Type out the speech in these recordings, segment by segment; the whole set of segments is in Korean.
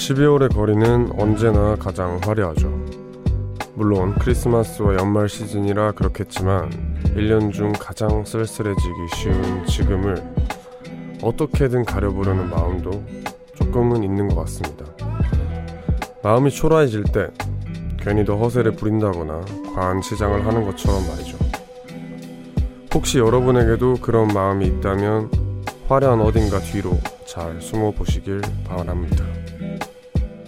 12월의 거리는 언제나 가장 화려하죠. 물론 크리스마스와 연말 시즌이라 그렇겠지만 1년 중 가장 쓸쓸해지기 쉬운 지금을 어떻게든 가려보려는 마음도 조금은 있는 것 같습니다. 마음이 초라해질 때 괜히 더 허세를 부린다거나 과한 치장을 하는 것처럼 말이죠. 혹시 여러분에게도 그런 마음이 있다면 화려한 어딘가 뒤로 잘 숨어 보시길 바랍니다.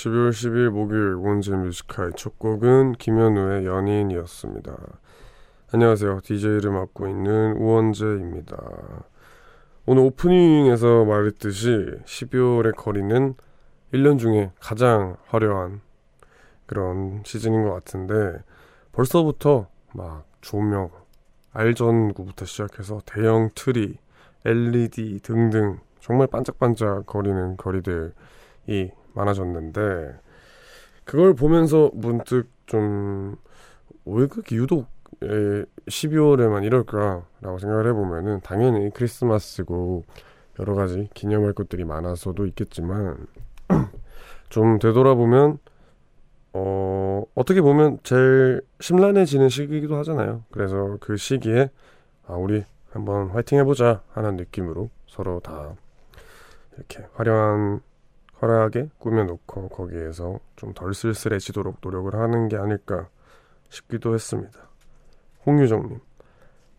12월 12일 목요일 우원재의 Music High 첫 곡은 김연우의 연인이었습니다. 안녕하세요. DJ를 맡고 있는 우원재입니다. 오늘 오프닝에서 말했듯이 12월의 거리는 1년 중에 가장 화려한 그런 시즌인 것 같은데 벌써부터 막 조명, 알전구부터 시작해서 대형 트리, LED 등등 정말 반짝반짝 거리는 거리들이 많아졌는데 그걸 보면서 문득 좀 왜 그렇게 유독 12월에만 이럴까라고 생각을 해보면은 당연히 크리스마스고 여러 가지 기념할 것들이 많아서도 있겠지만 좀 되돌아보면 어 어떻게 보면 제일 심란해지는 시기이기도 하잖아요. 그래서 그 시기에 아 우리 한번 화이팅 해보자 하는 느낌으로 서로 다 이렇게 화려한 화려하게 꾸며놓고 거기에서 좀 덜 쓸쓸해지도록 노력을 하는 게 아닐까 싶기도 했습니다. 홍유정님,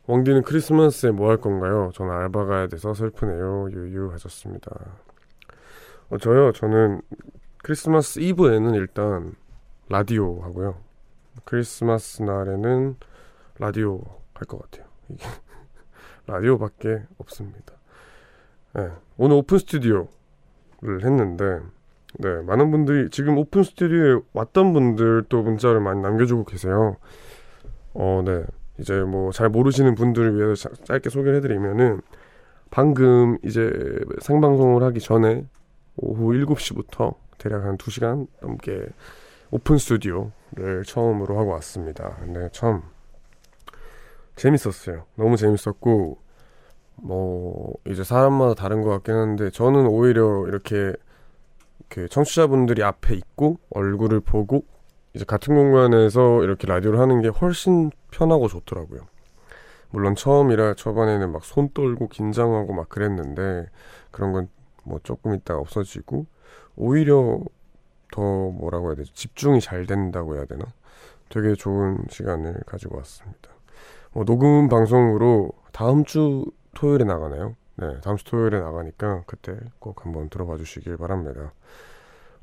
왕디는 크리스마스에 뭐 할 건가요? 저는 알바 가야 돼서 슬프네요. 유유 하셨습니다. 어, 저요, 저는 크리스마스 이브에는 일단 라디오 하고요. 크리스마스 날에는 라디오 할 것 같아요. 이게 라디오밖에 없습니다. 네, 오늘 오픈 스튜디오 를 했는데 네 많은 분들이 지금 오픈 스튜디오에 왔던 분들도 문자를 많이 남겨주고 계세요. 어 네 이제 뭐 잘 모르시는 분들을 위해서 짧게 소개를 해드리면은 방금 이제 생방송을 하기 전에 오후 7시부터 대략 한 2시간 넘게 오픈 스튜디오를 처음으로 하고 왔습니다. 근데 참 재밌었어요. 너무 재밌었고 뭐 이제 사람마다 다른 것 같긴 한데 저는 오히려 이렇게 그 청취자분들이 앞에 있고 얼굴을 보고 이제 같은 공간에서 이렇게 라디오를 하는 게 훨씬 편하고 좋더라고요. 물론 처음이라 초반에는 막 손 떨고 긴장하고 막 그랬는데 그런 건 뭐 조금 있다가 없어지고 오히려 더 뭐라고 해야 되지 집중이 잘 된다고 해야 되나 되게 좋은 시간을 가지고 왔습니다. 뭐 녹음 방송으로 다음 주 토요일에 나가나요? 네, 다음 주 토요일에 나가니까 그때 꼭 한번 들어봐 주시길 바랍니다.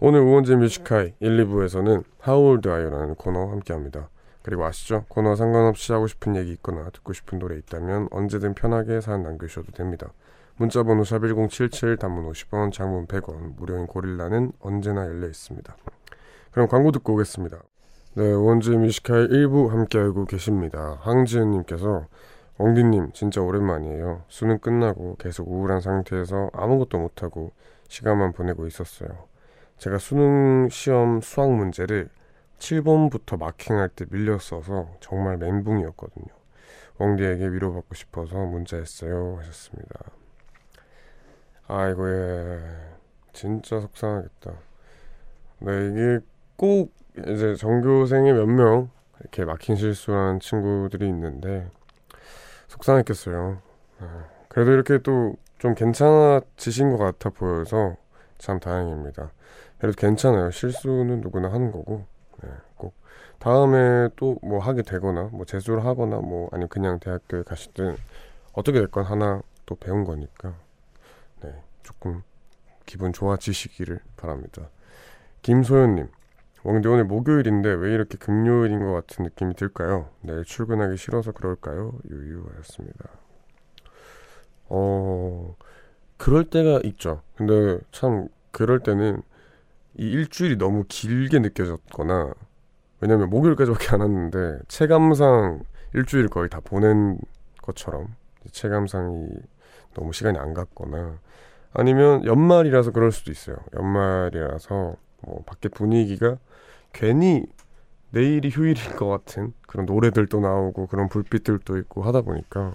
오늘 우원재 뮤지카이 1, 2부에서는 하울드 아이라는 코너 함께 합니다. 그리고 아시죠? 코너와 상관없이 하고 싶은 얘기 있거나 듣고 싶은 노래 있다면 언제든 편하게 사연 남겨주셔도 됩니다. 문자번호 샵1077 단문 50원 장문 100원 무료인 고릴라는 언제나 열려 있습니다. 그럼 광고 듣고 오겠습니다. 네, 우원재 뮤지카이 1부 함께 알고 계십니다. 황지은님께서 엉디님 진짜 오랜만이에요. 수능 끝나고 계속 우울한 상태에서 아무것도 못하고 시간만 보내고 있었어요. 제가 수능 시험 수학 문제를 7번부터 마킹할 때 밀렸어서 정말 멘붕이었거든요. 엉디에게 위로받고 싶어서 문자했어요. 하셨습니다. 아이고, 예. 진짜 속상하겠다. 네, 이게 꼭 이제 전교생의 몇 명 이렇게 마킹 실수한 친구들이 있는데 속상했겠어요. 네. 그래도 이렇게 또 좀 괜찮아지신 것 같아 보여서 참 다행입니다. 그래도 괜찮아요. 실수는 누구나 하는 거고, 네, 꼭 다음에 또 뭐 하게 되거나, 뭐 재수를 하거나, 뭐 아니면 그냥 대학교에 가시든 어떻게 됐건 하나 또 배운 거니까, 네, 조금 기분 좋아지시기를 바랍니다. 김소연님, 왕데 오늘 목요일인데 왜 이렇게 금요일인 것 같은 느낌이 들까요? 내일 출근하기 싫어서 그럴까요? 유유하였습니다. 어, 그럴 때가 있죠. 근데 참, 그럴 때는 이 일주일이 너무 길게 느껴졌거나, 왜냐면 목요일까지밖에 안 왔는데, 체감상 일주일 거의 다 보낸 것처럼, 체감상이 너무 시간이 안 갔거나, 아니면 연말이라서 그럴 수도 있어요. 연말이라서, 뭐, 밖에 분위기가 괜히 내일이 휴일일 것 같은 그런 노래들도 나오고 그런 불빛들도 있고 하다 보니까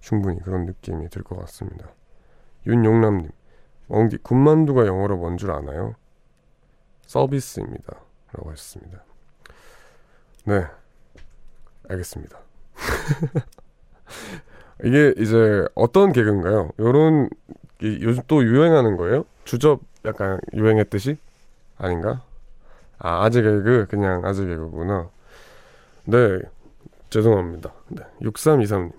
충분히 그런 느낌이 들 것 같습니다. 윤용남님, 멍디 군만두가 영어로 뭔 줄 아나요? 서비스입니다. 라고 하셨습니다. 네, 알겠습니다. 이게 이제 어떤 개그인가요? 요런 요즘 또 유행하는 거예요? 주접 약간 유행했듯이? 아닌가? 아, 아재 개그? 그냥 아재 개그구나. 네, 죄송합니다. 네, 6323님.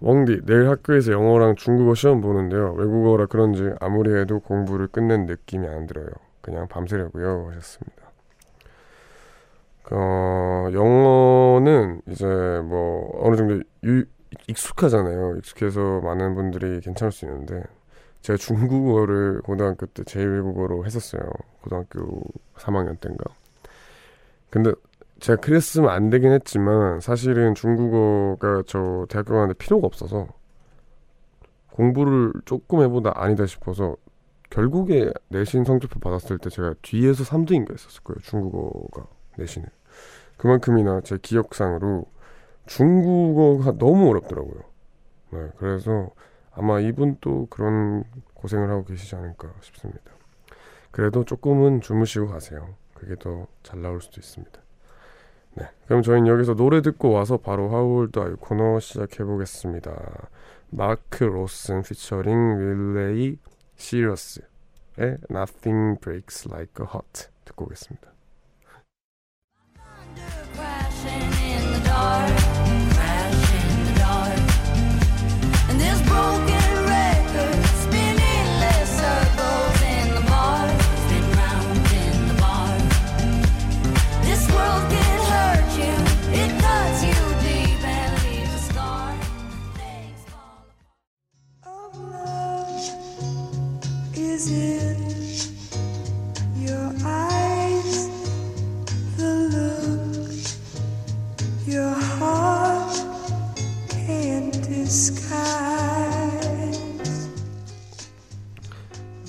웡디, 내일 학교에서 영어랑 중국어 시험 보는데요. 외국어라 그런지 아무리 해도 공부를 끝낸 느낌이 안 들어요. 그냥 밤새려고요. 하셨습니다. 어, 영어는 이제 뭐 어느 정도 유, 익숙하잖아요. 익숙해서 많은 분들이 괜찮을 수 있는데 제가 중국어를 고등학교 때 제1외국어로 했었어요. 고등학교 3학년 때인가. 근데 제가 그랬으면 안 되긴 했지만 사실은 중국어가 저 대학교 가는데 필요가 없어서 공부를 조금 해보다 아니다 싶어서 결국에 내신 성적표 받았을 때 제가 뒤에서 3등인가 했었을 거예요. 중국어가 내신을. 그만큼이나 제 기억상으로 중국어가 너무 어렵더라고요. 네, 그래서 아마 이분도 그런 고생을 하고 계시지 않을까 싶습니다. 그래도 조금은 주무시고 가세요. 그게 더 잘 나올 수도 있습니다. 네. 그럼 저희는 여기서 노래 듣고 와서 바로 하울드 아이 코너 시작해 보겠습니다. 마크 로슨 피처링 윌레이 시리어스의 Nothing Breaks Like a Heart 듣고 오겠습니다.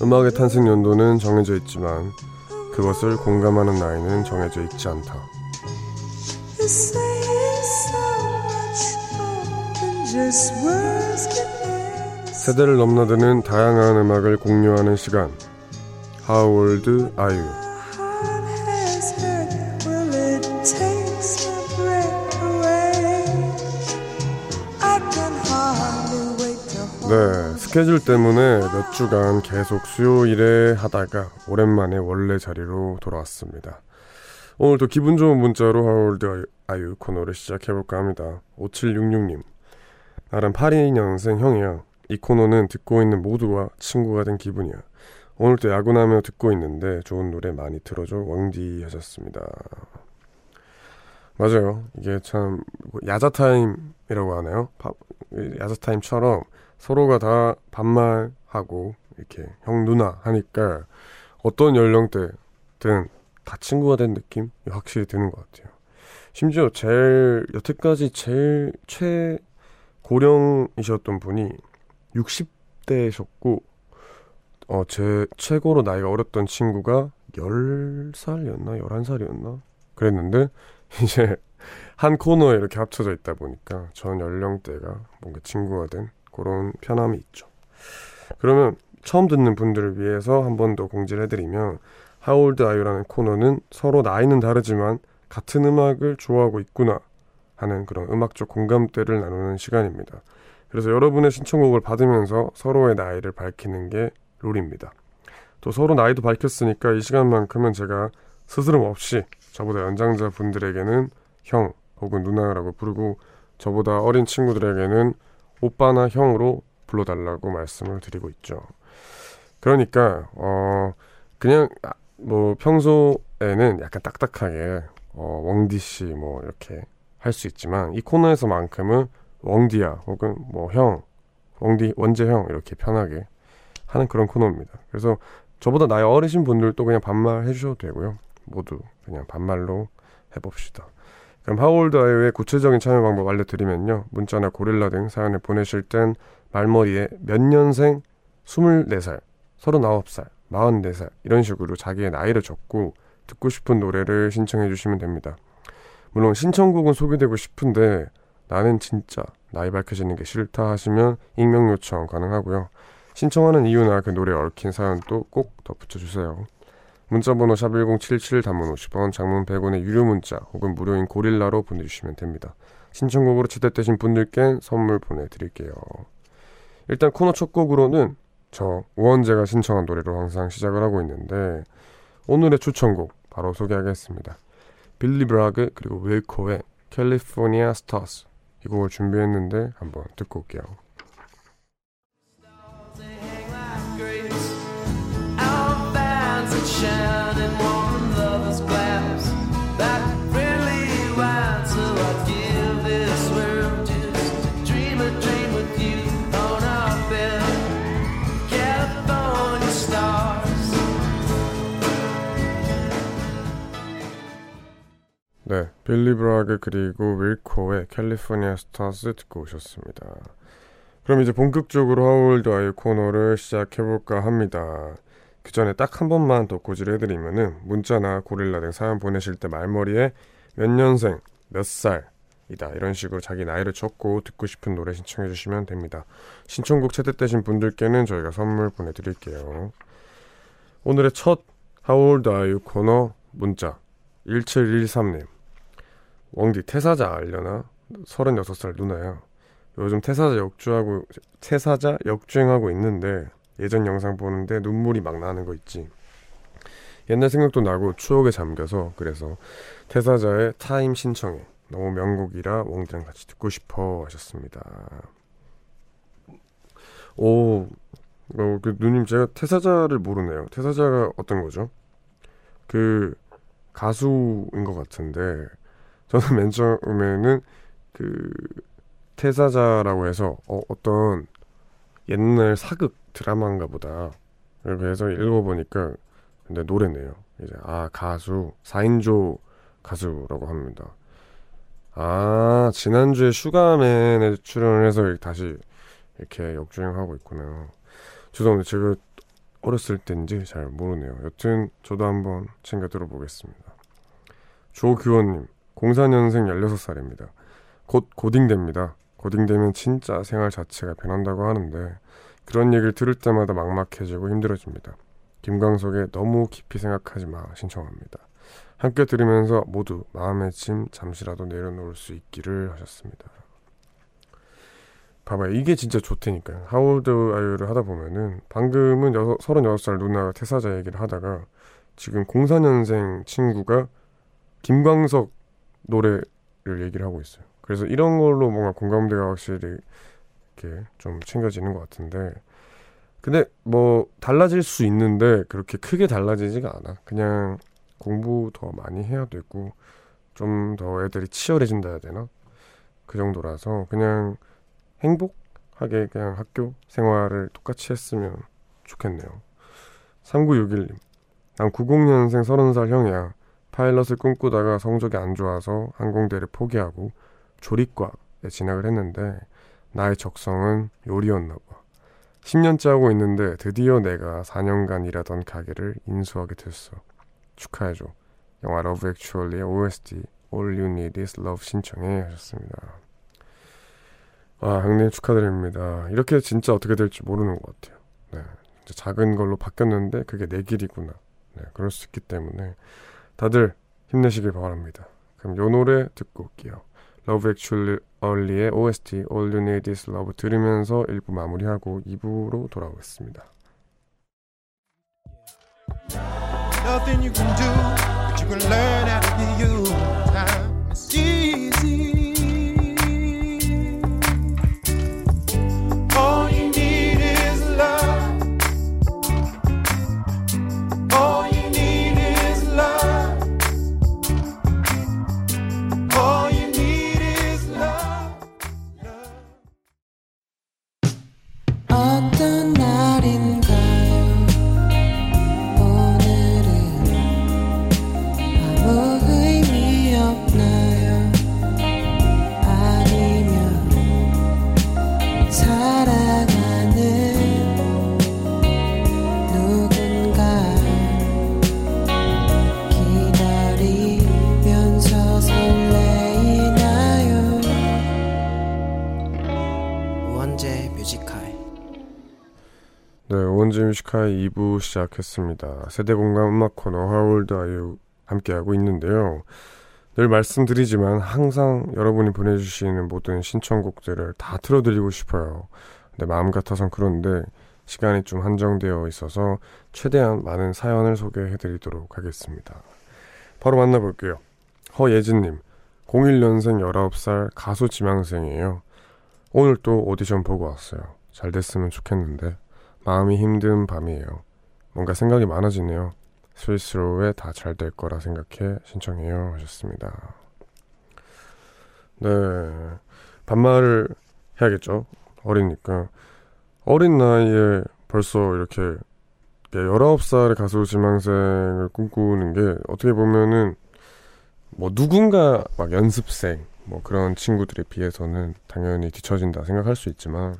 음악의 탄생 연도는 정해져 있지만 그것을 공감하는 나이는 정해져 있지 않다. 세대를 넘나드는 다양한 음악을 공유하는 시간. How old are you? 네, 스케줄 때문에 몇 주간 계속 수요일에 하다가 오랜만에 원래 자리로 돌아왔습니다. 오늘도 기분 좋은 문자로 하울드 아유 코너를 시작해볼까 합니다. 5766님. 나름 82년생 형이야. 이 코너는 듣고 있는 모두와 친구가 된 기분이야. 오늘도 야근하며 듣고 있는데 좋은 노래 많이 틀어줘. 왕디 하셨습니다. 맞아요. 이게 참 야자타임이라고 하나요? 야자타임처럼 서로가 다 반말하고 이렇게 형 누나 하니까 어떤 연령대든 다 친구가 된 느낌이 확실히 드는 것 같아요. 심지어 제일 여태까지 제일 최고령이셨던 분이 60대셨고 어, 제 최고로 나이가 어렸던 친구가 10살이었나? 11살이었나? 그랬는데, 이제, 한 코너에 이렇게 합쳐져 있다 보니까 전 연령대가 뭔가 친구가 된 그런 편함이 있죠. 그러면 처음 듣는 분들을 위해서 한 번 더 공지를 해드리면 하울드 아이유라는 코너는 서로 나이는 다르지만 같은 음악을 좋아하고 있구나 하는 그런 음악적 공감대를 나누는 시간입니다. 그래서 여러분의 신청곡을 받으면서 서로의 나이를 밝히는 게 룰입니다. 또 서로 나이도 밝혔으니까 이 시간만큼은 제가 스스럼 없이 저보다 연장자 분들에게는 형 혹은 누나라고 부르고 저보다 어린 친구들에게는 오빠나 형으로 불러달라고 말씀을 드리고 있죠. 그러니까 어 그냥 아, 뭐 평소에는 약간 딱딱하게 어 웡디 씨 뭐 이렇게 할 수 있지만 이 코너에서만큼은 웡디야 혹은 뭐형 원디 원재 형 이렇게 편하게 하는 그런 코너입니다. 그래서 저보다 나이 어리신 분들도 그냥 반말 해주셔도 되고요. 모두 그냥 반말로 해봅시다. 그럼 하울드 아이의 구체적인 참여 방법 알려드리면요. 문자나 고릴라 등 사연을 보내실 땐 말머리에 몇 년생 24살, 39살, 44살 이런 식으로 자기의 나이를 적고 듣고 싶은 노래를 신청해 주시면 됩니다. 물론 신청곡은 소개되고 싶은데 나는 진짜 나이 밝혀지는 게 싫다 하시면 익명 요청 가능하고요. 신청하는 이유나 그 노래에 얽힌 사연도 꼭 덧붙여 주세요. 문자번호 샵 1077 단문 50원, 장문 100원의 유료 문자 혹은 무료인 고릴라로 보내주시면 됩니다. 신청곡으로 채택되신 분들께 선물 보내드릴게요. 일단 코너 첫 곡으로는 저 우원재가 신청한 노래로 항상 시작을 하고 있는데 오늘의 추천곡 바로 소개하겠습니다. 빌리 브라그 그리고 윌코의 캘리포니아 스타스 이 곡을 준비했는데 한번 듣고 올게요. 네, 빌리 브라그 그리고 윌코의 캘리포니아 스타즈 듣고 오셨습니다. 그럼 이제 본격적으로 하울드 아이 코너를 시작해볼까 합니다. 그 전에 딱 한 번만 더 고지를 해드리면은 문자나 고릴라 등 사연 보내실 때 말머리에 몇 년생, 몇 살이다 이런 식으로 자기 나이를 적고 듣고 싶은 노래 신청해 주시면 됩니다. 신청곡 채택되신 분들께는 저희가 선물 보내드릴게요. 오늘의 첫 하울드 아이 코너 문자 1713님 왕디 태사자 알려나? 36살 누나야. 요즘 태사자 역주하고 태사자 역주행하고 있는데 예전 영상 보는데 눈물이 막 나는 거 있지. 옛날 생각도 나고 추억에 잠겨서 그래서 태사자의 타임 신청해. 너무 명곡이라 왕디랑 같이 듣고 싶어 하셨습니다. 오, 어, 그 누님 제가 태사자를 모르네요. 태사자가 어떤 거죠? 그 가수인 것 같은데 저는 맨 처음에는 그 태사자라고 해서 어, 어떤 옛날 사극 드라마인가 보다. 해서 읽어보니까 근데 노래네요. 이제 아 가수 4인조 가수라고 합니다. 아 지난주에 슈가맨에 출연을 해서 다시 이렇게 역주행하고 있구나. 죄송합니다. 제가 어렸을 때인지 잘 모르네요. 여튼 저도 한번 챙겨 들어보겠습니다. 조규원님 04년생 16살입니다. 곧 고딩됩니다. 고딩되면 진짜 생활 자체가 변한다고 하는데 그런 얘기를 들을 때마다 막막해지고 힘들어집니다. 김광석의 너무 깊이 생각하지 마 신청합니다. 함께 들으면서 모두 마음의 짐 잠시라도 내려놓을 수 있기를 하셨습니다. 봐봐요. 이게 진짜 좋다니까요. 하울드 아이유를 하다 보면은 방금은 여섯, 36살 누나가 태사자 얘기를 하다가 지금 04년생 친구가 김광석 노래를 얘기를 하고 있어요. 그래서 이런 걸로 뭔가 공감대가 확실히 이렇게 좀 챙겨지는 것 같은데 근데 뭐 달라질 수 있는데 그렇게 크게 달라지지가 않아. 그냥 공부 더 많이 해야 되고 좀 더 애들이 치열해진다 해야 되나? 그 정도라서 그냥 행복하게 그냥 학교 생활을 똑같이 했으면 좋겠네요. 3961님. 난 90년생 30살 형이야. 파일럿을 꿈꾸다가 성적이 안 좋아서 항공대를 포기하고 조립과에 진학을 했는데 나의 적성은 요리였나 봐. 10년째 하고 있는데 드디어 내가 4년간 일하던 가게를 인수하게 됐어. 축하해줘. 영화 Love Actually의 OST All You Need Is Love 신청해 하셨습니다. 아 형님 축하드립니다. 이렇게 진짜 어떻게 될지 모르는 것 같아요. 네, 작은 걸로 바뀌었는데 그게 내 길이구나. 네, 그럴 수 있기 때문에 다들 힘내시길 바랍니다. 그럼 요 노래 듣고 올게요. Love Actually의 OST All You Need Is Love 들으면서 1부 마무리하고 2부로 돌아오겠습니다. Nothing you can do, but you can learn how to be you. 뮤지카의 2부 시작했습니다. 세대공감 음악 코너 Are You 함께하고 있는데요. 늘 말씀드리지만 항상 여러분이 보내주시는 모든 신청곡들을 다 틀어드리고 싶어요. 근데 마음 같아선 그런데 시간이 좀 한정되어 있어서 최대한 많은 사연을 소개해드리도록 하겠습니다. 바로 만나볼게요. 허예진님, 01년생 19살 가수 지망생이에요. 오늘 또 오디션 보고 왔어요. 잘 됐으면 좋겠는데 마음이 힘든 밤이에요. 뭔가 생각이 많아지네요. 스위스로에 다 잘 될 거라 생각해 신청해요 하셨습니다. 네 반말을 해야겠죠. 어리니까 어린 나이에 벌써 이렇게 19살의 가수 지망생을 꿈꾸는 게 어떻게 보면은 뭐 누군가 막 연습생 뭐 그런 친구들에 비해서는 당연히 뒤처진다 생각할 수 있지만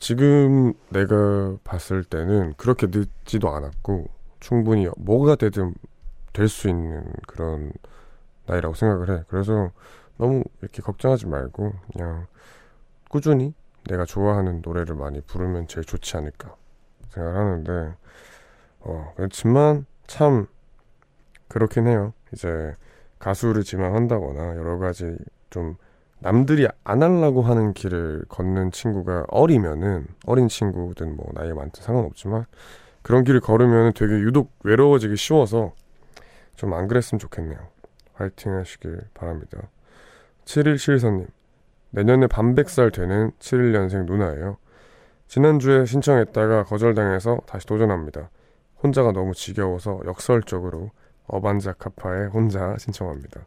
지금 내가 봤을 때는 그렇게 늦지도 않았고 충분히 뭐가 되든 될 수 있는 그런 나이라고 생각을 해. 그래서 너무 이렇게 걱정하지 말고 그냥 꾸준히 내가 좋아하는 노래를 많이 부르면 제일 좋지 않을까 생각을 하는데 어 그렇지만 참 그렇긴 해요. 이제 가수를 지망한다거나 여러 가지 좀 남들이 안 하려고 하는 길을 걷는 친구가 어리면은 어린 친구든 뭐 나이 많든 상관없지만 그런 길을 걸으면 되게 유독 외로워지기 쉬워서 좀 안 그랬으면 좋겠네요. 화이팅 하시길 바랍니다. 7174님, 내년에 반백살 되는 71년생 누나예요. 지난주에 신청했다가 거절당해서 다시 도전합니다. 혼자가 너무 지겨워서 역설적으로 어반자카파의 혼자 신청합니다.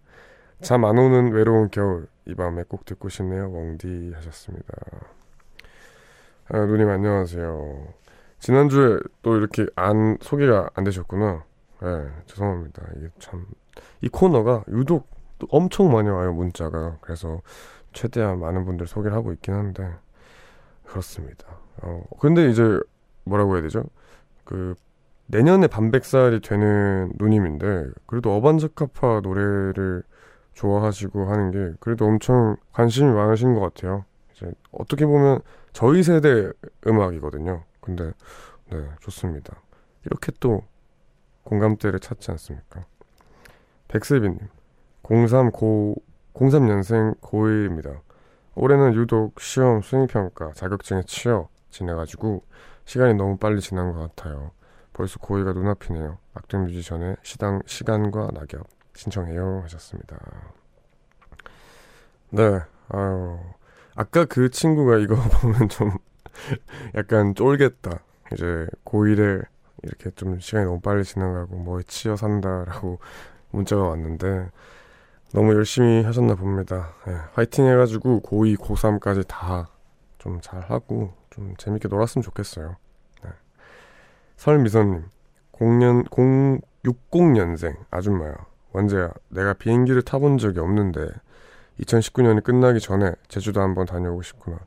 잠 안 오는 외로운 겨울 이 밤에 꼭 듣고 싶네요. 웡디 하셨습니다. 아, 누님 안녕하세요. 지난주에 또 이렇게 안 소개가 안 되셨구나. 네, 죄송합니다. 이게 참 이 코너가 유독 엄청 많이 와요 문자가. 그래서 최대한 많은 분들 소개를 하고 있긴 한데 그렇습니다. 어, 근데 이제 뭐라고 해야 되죠? 그 내년에 반백살이 되는 누님인데 그래도 어반자카파 노래를 좋아하시고 하는 게 그래도 엄청 관심이 많으신 것 같아요. 이제 어떻게 보면 저희 세대 음악이거든요. 근데 네 좋습니다. 이렇게 또 공감대를 찾지 않습니까? 백세빈님 03 고 03년생 고1입니다. 올해는 유독 시험 수행평가 자격증에 치여 지내가지고 시간이 너무 빨리 지난 것 같아요. 벌써 고2가 눈앞이네요. 악동 뮤지션의 시당, 시간과 낙엽 신청해요 하셨습니다. 네, 아유 아까 그 친구가 이거 보면 좀 약간 쫄겠다. 이제 고1에 이렇게 좀 시간이 너무 빨리 지나가고 뭐에 치여 산다라고 문자가 왔는데 너무 열심히 하셨나 봅니다. 네, 화이팅 해가지고 고2, 고3까지 다 좀 잘하고 좀 재밌게 놀았으면 좋겠어요. 네. 설미선님, 0년, 0, 60년생 아줌마야. 원재야, 내가 비행기를 타본 적이 없는데 2019년이 끝나기 전에 제주도 한번 다녀오고 싶구나.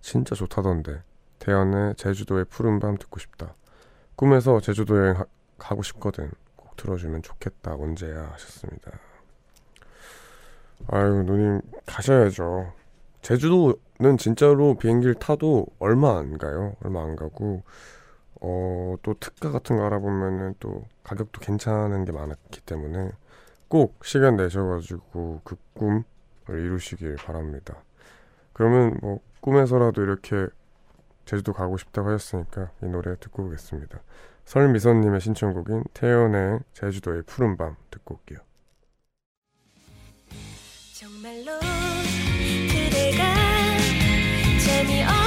진짜 좋다던데. 태연의 제주도의 푸른 밤 듣고 싶다. 꿈에서 제주도 여행 하, 가고 싶거든. 꼭 들어주면 좋겠다. 언제야 하셨습니다. 아유 누님 가셔야죠. 제주도는 진짜로 비행기를 타도 얼마 안 가요. 얼마 안 가고 어, 또 특가 같은 거 알아보면은 또 가격도 괜찮은 게 많았기 때문에 꼭 시간 내셔가지고 그 꿈을 이루시길 바랍니다. 그러면 뭐 꿈에서라도 이렇게 제주도 가고 싶다고 하셨으니까 이 노래 듣고 오겠습니다. 설미선님의 신청곡인 태연의 제주도의 푸른밤 듣고 올게요. 정말로 그대가 재미없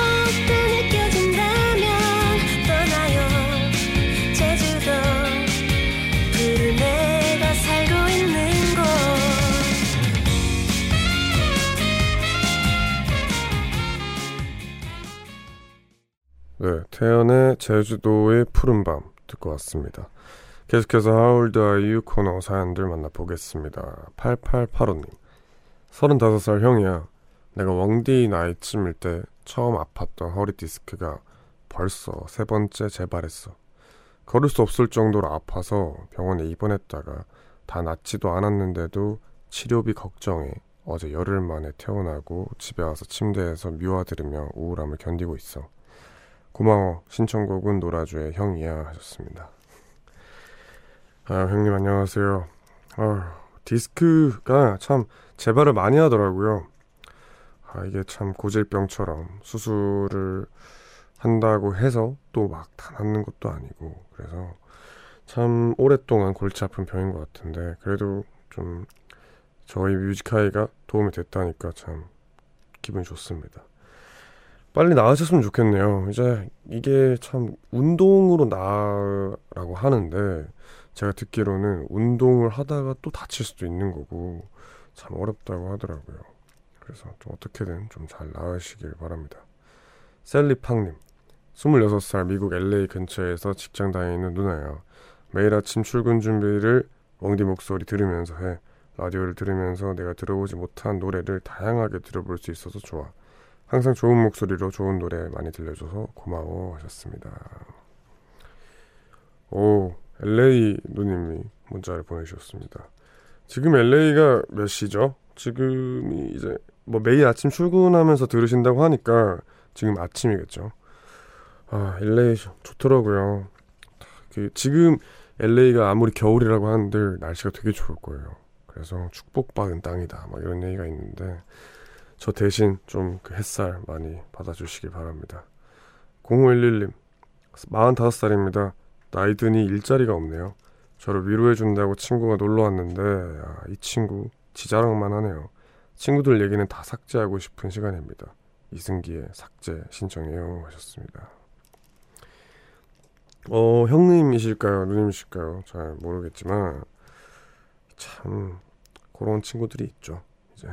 네, 태연의 제주도의 푸른밤 듣고 왔습니다. 계속해서 하울드 아이유 코너 사연들 만나보겠습니다. 8885님 35살 형이야. 내가 웡디 나이쯤일 때 처음 아팠던 허리 디스크가 벌써 세 번째 재발했어. 걸을 수 없을 정도로 아파서 병원에 입원했다가 다 낫지도 않았는데도 치료비 걱정에 어제 열흘 만에 퇴원하고 집에 와서 침대에서 미화 들으며 우울함을 견디고 있어. 고마워. 신청곡은 노라조의 형이야 하셨습니다. 아, 형님 안녕하세요. 아, 디스크가 참 재발을 많이 하더라고요. 아, 이게 참 고질병처럼 수술을 한다고 해서 또 막 다 낫는 것도 아니고 그래서 참 오랫동안 골치 아픈 병인 것 같은데 그래도 좀 저희 뮤직하이가 도움이 됐다니까 참 기분이 좋습니다. 빨리 나으셨으면 좋겠네요. 이제 이게 참 운동으로 나으라고 하는데 제가 듣기로는 운동을 하다가 또 다칠 수도 있는 거고 참 어렵다고 하더라고요. 그래서 좀 어떻게든 좀 잘 나으시길 바랍니다. 셀리팡님, 26살 미국 LA 근처에서 직장 다니는 누나야. 매일 아침 출근 준비를 웡디 목소리 들으면서 해. 라디오를 들으면서 내가 들어보지 못한 노래를 다양하게 들어볼 수 있어서 좋아. 항상 좋은 목소리로 좋은 노래 많이 들려줘서 고마워 하셨습니다. 오, LA 누님이 문자를 보내주셨습니다. 지금 LA가 몇 시죠? 지금이 이제 뭐 매일 아침 출근하면서 들으신다고 하니까 지금 아침이겠죠. 아, LA 좋더라고요. 그 지금 LA가 아무리 겨울이라고 하는데 날씨가 되게 좋을 거예요. 그래서 축복받은 땅이다. 막 이런 얘기가 있는데 저 대신 좀 그 햇살 많이 받아주시기 바랍니다. 0511님 45살입니다. 나이 드니 일자리가 없네요. 저를 위로해준다고 친구가 놀러 왔는데 야, 이 친구 지자랑만 하네요. 친구들 얘기는 다 삭제하고 싶은 시간입니다. 이승기의 삭제 신청해요 하셨습니다. 어 형님이실까요 누님이실까요 잘 모르겠지만 참 그런 친구들이 있죠. 이제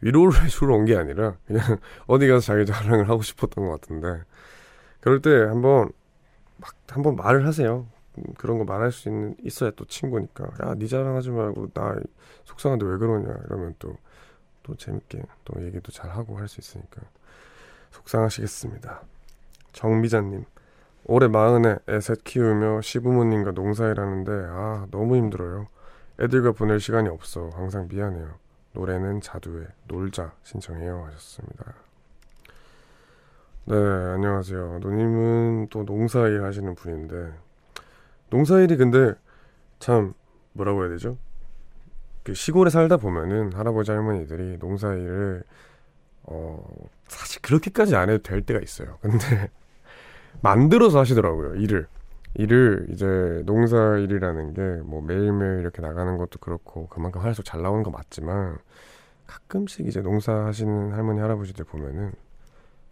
위로를 해주러 온 게 아니라 그냥 어디 가서 자기 자랑을 하고 싶었던 것 같은데 그럴 때 한번 막 한번 말을 하세요. 음, 그런 거 말할 수 있는 있어야 또 친구니까 야네 자랑하지 말고 나 속상한데 왜 그러냐 이러면 또 또 재밌게 또 얘기도 잘 하고 할 수 있으니까 속상하시겠습니다. 정미자님 올해 마흔에 애셋 키우며 시부모님과 농사일하는데 아 너무 힘들어요. 애들과 보낼 시간이 없어 항상 미안해요. 노래는 자두의 놀자 신청해요 하셨습니다. 네, 안녕하세요. 누님은 또 농사일 하시는 분인데 농사일이 근데 참 뭐라고 해야 되죠? 그 시골에 살다 보면은 할아버지 할머니들이 농사일을 어 사실 그렇게까지 안 해도 될 때가 있어요. 근데 만들어서 하시더라고요 일을 일을 이제 농사 일이라는 게 뭐 매일매일 이렇게 나가는 것도 그렇고 그만큼 할수 잘 나오는 거 맞지만 가끔씩 이제 농사 하시는 할머니 할아버지들 보면은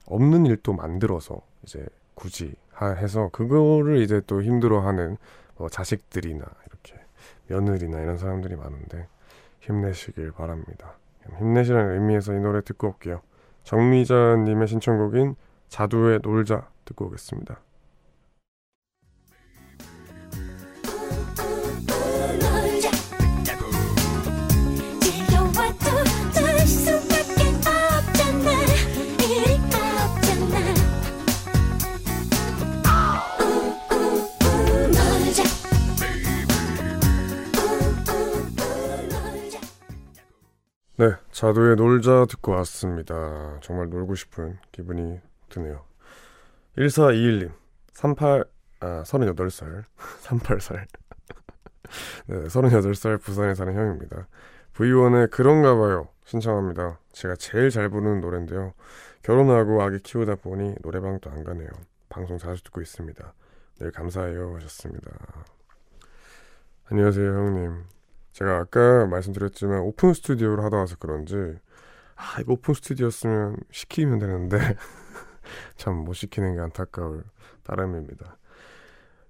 없는 일도 만들어서 이제 굳이 하, 해서 그거를 이제 또 힘들어하는 뭐 자식들이나 이렇게 며느리나 이런 사람들이 많은데 힘내시길 바랍니다. 힘내시라는 의미에서 이 노래 듣고 올게요. 정미자님의 신청곡인 자두의 놀자 듣고 오겠습니다. 네, 자두의 놀자 듣고 왔습니다. 정말 놀고 싶은 기분이 드네요. 1421님, 38, 아, 38살, 38살. 네, 38살 부산에 사는 형입니다. V1의 그런가 봐요. 신청합니다. 제가 제일 잘 부르는 노래인데요. 결혼하고 아기 키우다 보니 노래방도 안 가네요. 방송 자주 듣고 있습니다. 늘 감사해요 하셨습니다. 안녕하세요 형님. 제가 아까 말씀드렸지만 오픈 스튜디오를 하다 와서 그런지 아 이거 오픈 스튜디오였으면 시키면 되는데 참 못 시키는 게 안타까울 따름입니다.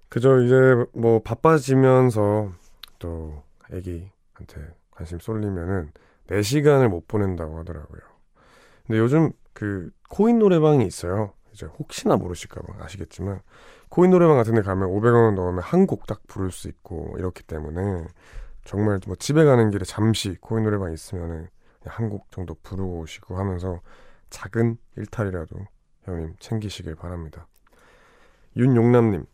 그저 이제 뭐 바빠지면서 또 애기한테 관심 쏠리면은 4시간을 못 보낸다고 하더라고요. 근데 요즘 그 코인 노래방이 있어요. 이제 혹시나 모르실까봐 아시겠지만 코인 노래방 같은 데 가면 500원 넣으면 한 곡 딱 부를 수 있고 이렇기 때문에 정말 뭐 집에 가는 길에 잠시 코인 노래방 있으면은 한 곡 정도 부르고 오시고 하면서 작은 일탈이라도 형님 챙기시길 바랍니다. 윤용남님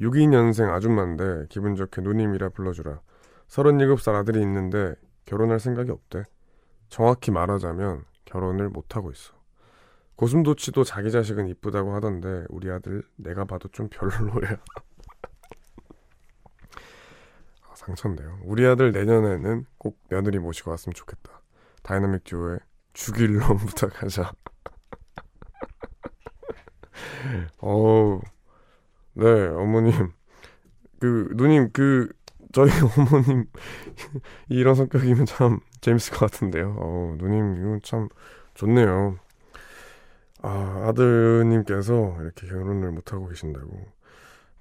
62년생 아줌마인데 기분 좋게 누님이라 불러주라. 37살 아들이 있는데 결혼할 생각이 없대. 정확히 말하자면 결혼을 못하고 있어. 고슴도치도 자기 자식은 이쁘다고 하던데 우리 아들 내가 봐도 좀 별로야. 아, 상처인데요. 우리 아들 내년에는 꼭 며느리 모시고 왔으면 좋겠다. 다이나믹 듀오의 죽일 놈 부탁하자. 어우, 네, 어머님. 그, 누님, 그, 저희 어머님, 이런 성격이면 참 재밌을 것 같은데요. 어 누님, 이거 참 좋네요. 아, 아드님께서 이렇게 결혼을 못하고 계신다고.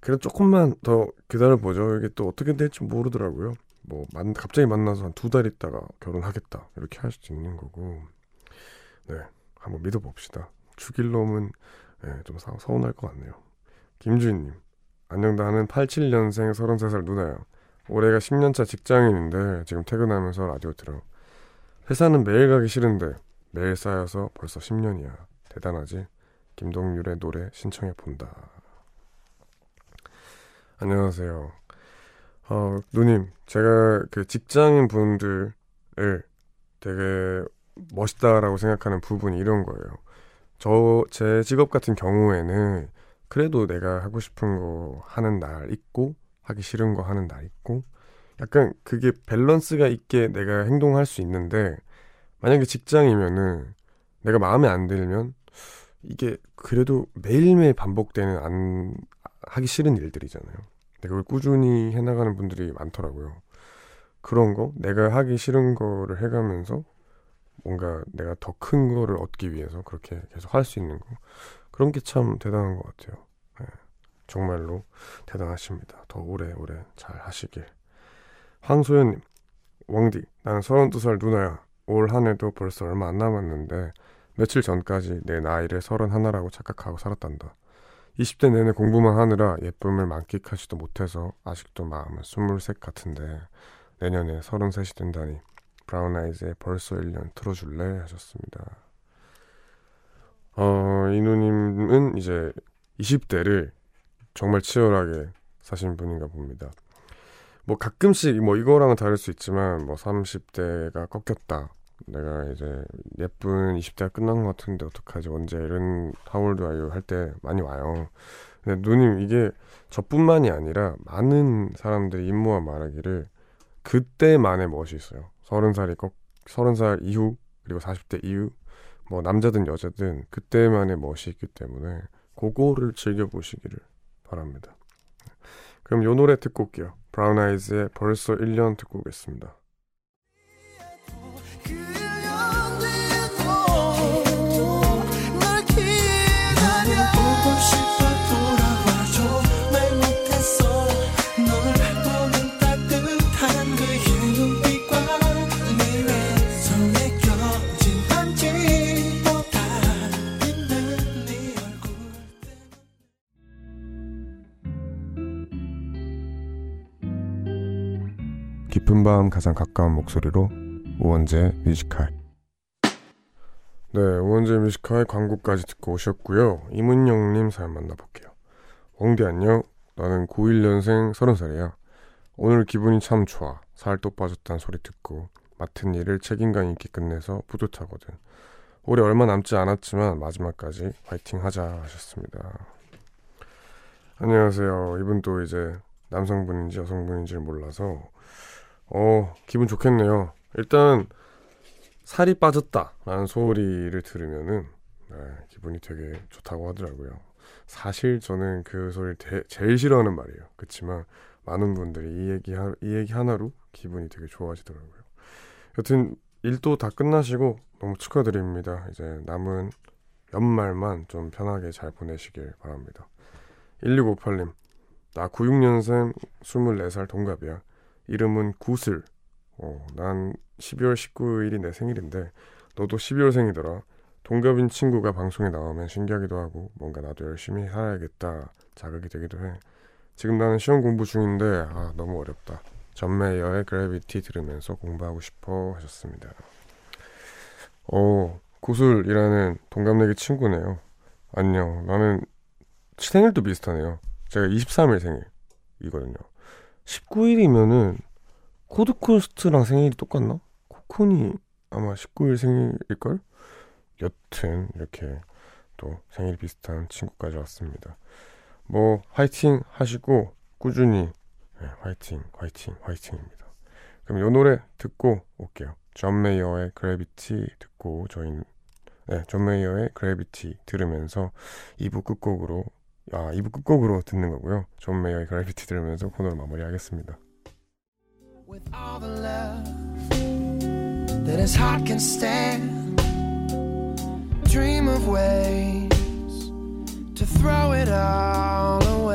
그래 조금만 더 기다려 보죠. 이게 또 어떻게 될지 모르더라고요. 뭐, 만, 갑자기 만나서 한 두 달 있다가 결혼하겠다. 이렇게 할 수도 있는 거고. 네, 한번 믿어봅시다. 죽일 놈은 네, 좀 서, 서운할 것 같네요. 김주인님, 안녕, 나는 87년생 33살 누나야. 올해가 10년차 직장인인데 지금 퇴근하면서 라디오 들어. 회사는 매일 가기 싫은데 매일 쌓여서 벌써 10년이야. 대단하지? 김동률의 노래 신청해 본다. 안녕하세요. 어, 누님, 제가 그 직장인 분들을 되게 멋있다라고 생각하는 부분이 이런 거예요. 저, 제 직업 같은 경우에는 그래도 내가 하고 싶은 거 하는 날 있고, 하기 싫은 거 하는 날 있고, 약간 그게 밸런스가 있게 내가 행동할 수 있는데, 만약에 직장이면은 내가 마음에 안 들면 이게 그래도 매일매일 반복되는 안 하기 싫은 일들이잖아요. 그걸 꾸준히 해나가는 분들이 많더라고요. 그런 거 내가 하기 싫은 거를 해가면서 뭔가 내가 더 큰 거를 얻기 위해서 그렇게 계속 할 수 있는 거 그런 게 참 대단한 것 같아요. 네, 정말로 대단하십니다. 더 오래 오래 잘 하시길. 황소연님, 왕디, 나는 32살 누나야. 올 한 해도 벌써 얼마 안 남았는데 며칠 전까지 내 나이를 31라고 착각하고 살았단다. 20대 내내 공부만 하느라 예쁨을 만끽하지도 못해서 아직도 마음은 23 같은데 내년에 33이 된다니 브라운 아이즈의 벌써 1년 틀어줄래 하셨습니다. 어, 이누님은 이제 20대를 정말 치열하게 사신 분인가 봅니다. 뭐 가끔씩 뭐 이거랑은 다를 수 있지만 뭐 30대가 꺾였다. 내가 이제 예쁜 20대가 끝난 것 같은데 어떡하지 언제 이런 하울도 아유 할 때 많이 와요. 근데 누님 이게 저뿐만이 아니라 많은 사람들이 임모와 말하기를 그때만의 멋이 있어요. 서른 살이 꼭 서른 살 이후 그리고 40대 이후 뭐 남자든 여자든 그때만의 멋이 있기 때문에 그거를 즐겨 보시기를 바랍니다. 그럼 요 노래 듣고 올게요. 브라운 아이즈의 벌써 1년 듣고 오겠습니다. 밤 가장 가까운 목소리로 우원재 Music High. 네 우원재 Music High 광고까지 듣고 오셨고요. 이문영님 사연 만나볼게요. 원디 안녕. 나는 91년생 30살이야. 오늘 기분이 참 좋아. 살도 빠졌다는 소리 듣고 맡은 일을 책임감 있게 끝내서 뿌듯하거든. 올해 얼마 남지 않았지만 마지막까지 화이팅 하자 하셨습니다. 안녕하세요. 이분도 이제 남성분인지 여성분인지 몰라서 어, 기분 좋겠네요. 일단 살이 빠졌다라는 소리를 들으면은 네, 기분이 되게 좋다고 하더라고요. 사실 저는 그 소리를 대, 제일 싫어하는 말이에요. 그렇지만 많은 분들이 이 얘기 하, 이 얘기 하나로 기분이 되게 좋아지더라고요. 여튼 일도 다 끝나시고 너무 축하드립니다. 이제 남은 연말만 좀 편하게 잘 보내시길 바랍니다. 1658님, 나 96년생 24살 동갑이야. 이름은 구슬. 어, 난 12월 19일이 내 생일인데 너도 12월 생이더라. 동갑인 친구가 방송에 나오면 신기하기도 하고 뭔가 나도 열심히 살아야겠다 자극이 되기도 해. 지금 나는 시험 공부 중인데 아 너무 어렵다. 전메이어의 그래비티 들으면서 공부하고 싶어 하셨습니다. 어 구슬이라는 동갑내기 친구네요. 안녕. 나는 생일도 비슷하네요. 제가 23일 생일이거든요. 19일이면은 코드코스트랑 생일이 똑같나? 코콘이 아마 19일 생일일걸? 여튼 이렇게 또 생일이 비슷한 친구까지 왔습니다. 뭐 화이팅 하시고 꾸준히 네, 화이팅 화이팅 화이팅입니다. 그럼 이 노래 듣고 올게요. 존 메이어의 Gravity 듣고 저희는 네, 존 메이어의 Gravity 들으면서 2부 끝곡으로 아 2부 끝곡으로 듣는 거고요. 존 메이어의 Gravity 들으면서 코너를 마무리하겠습니다. With all the love that his heart can stand Dream of ways to throw it all away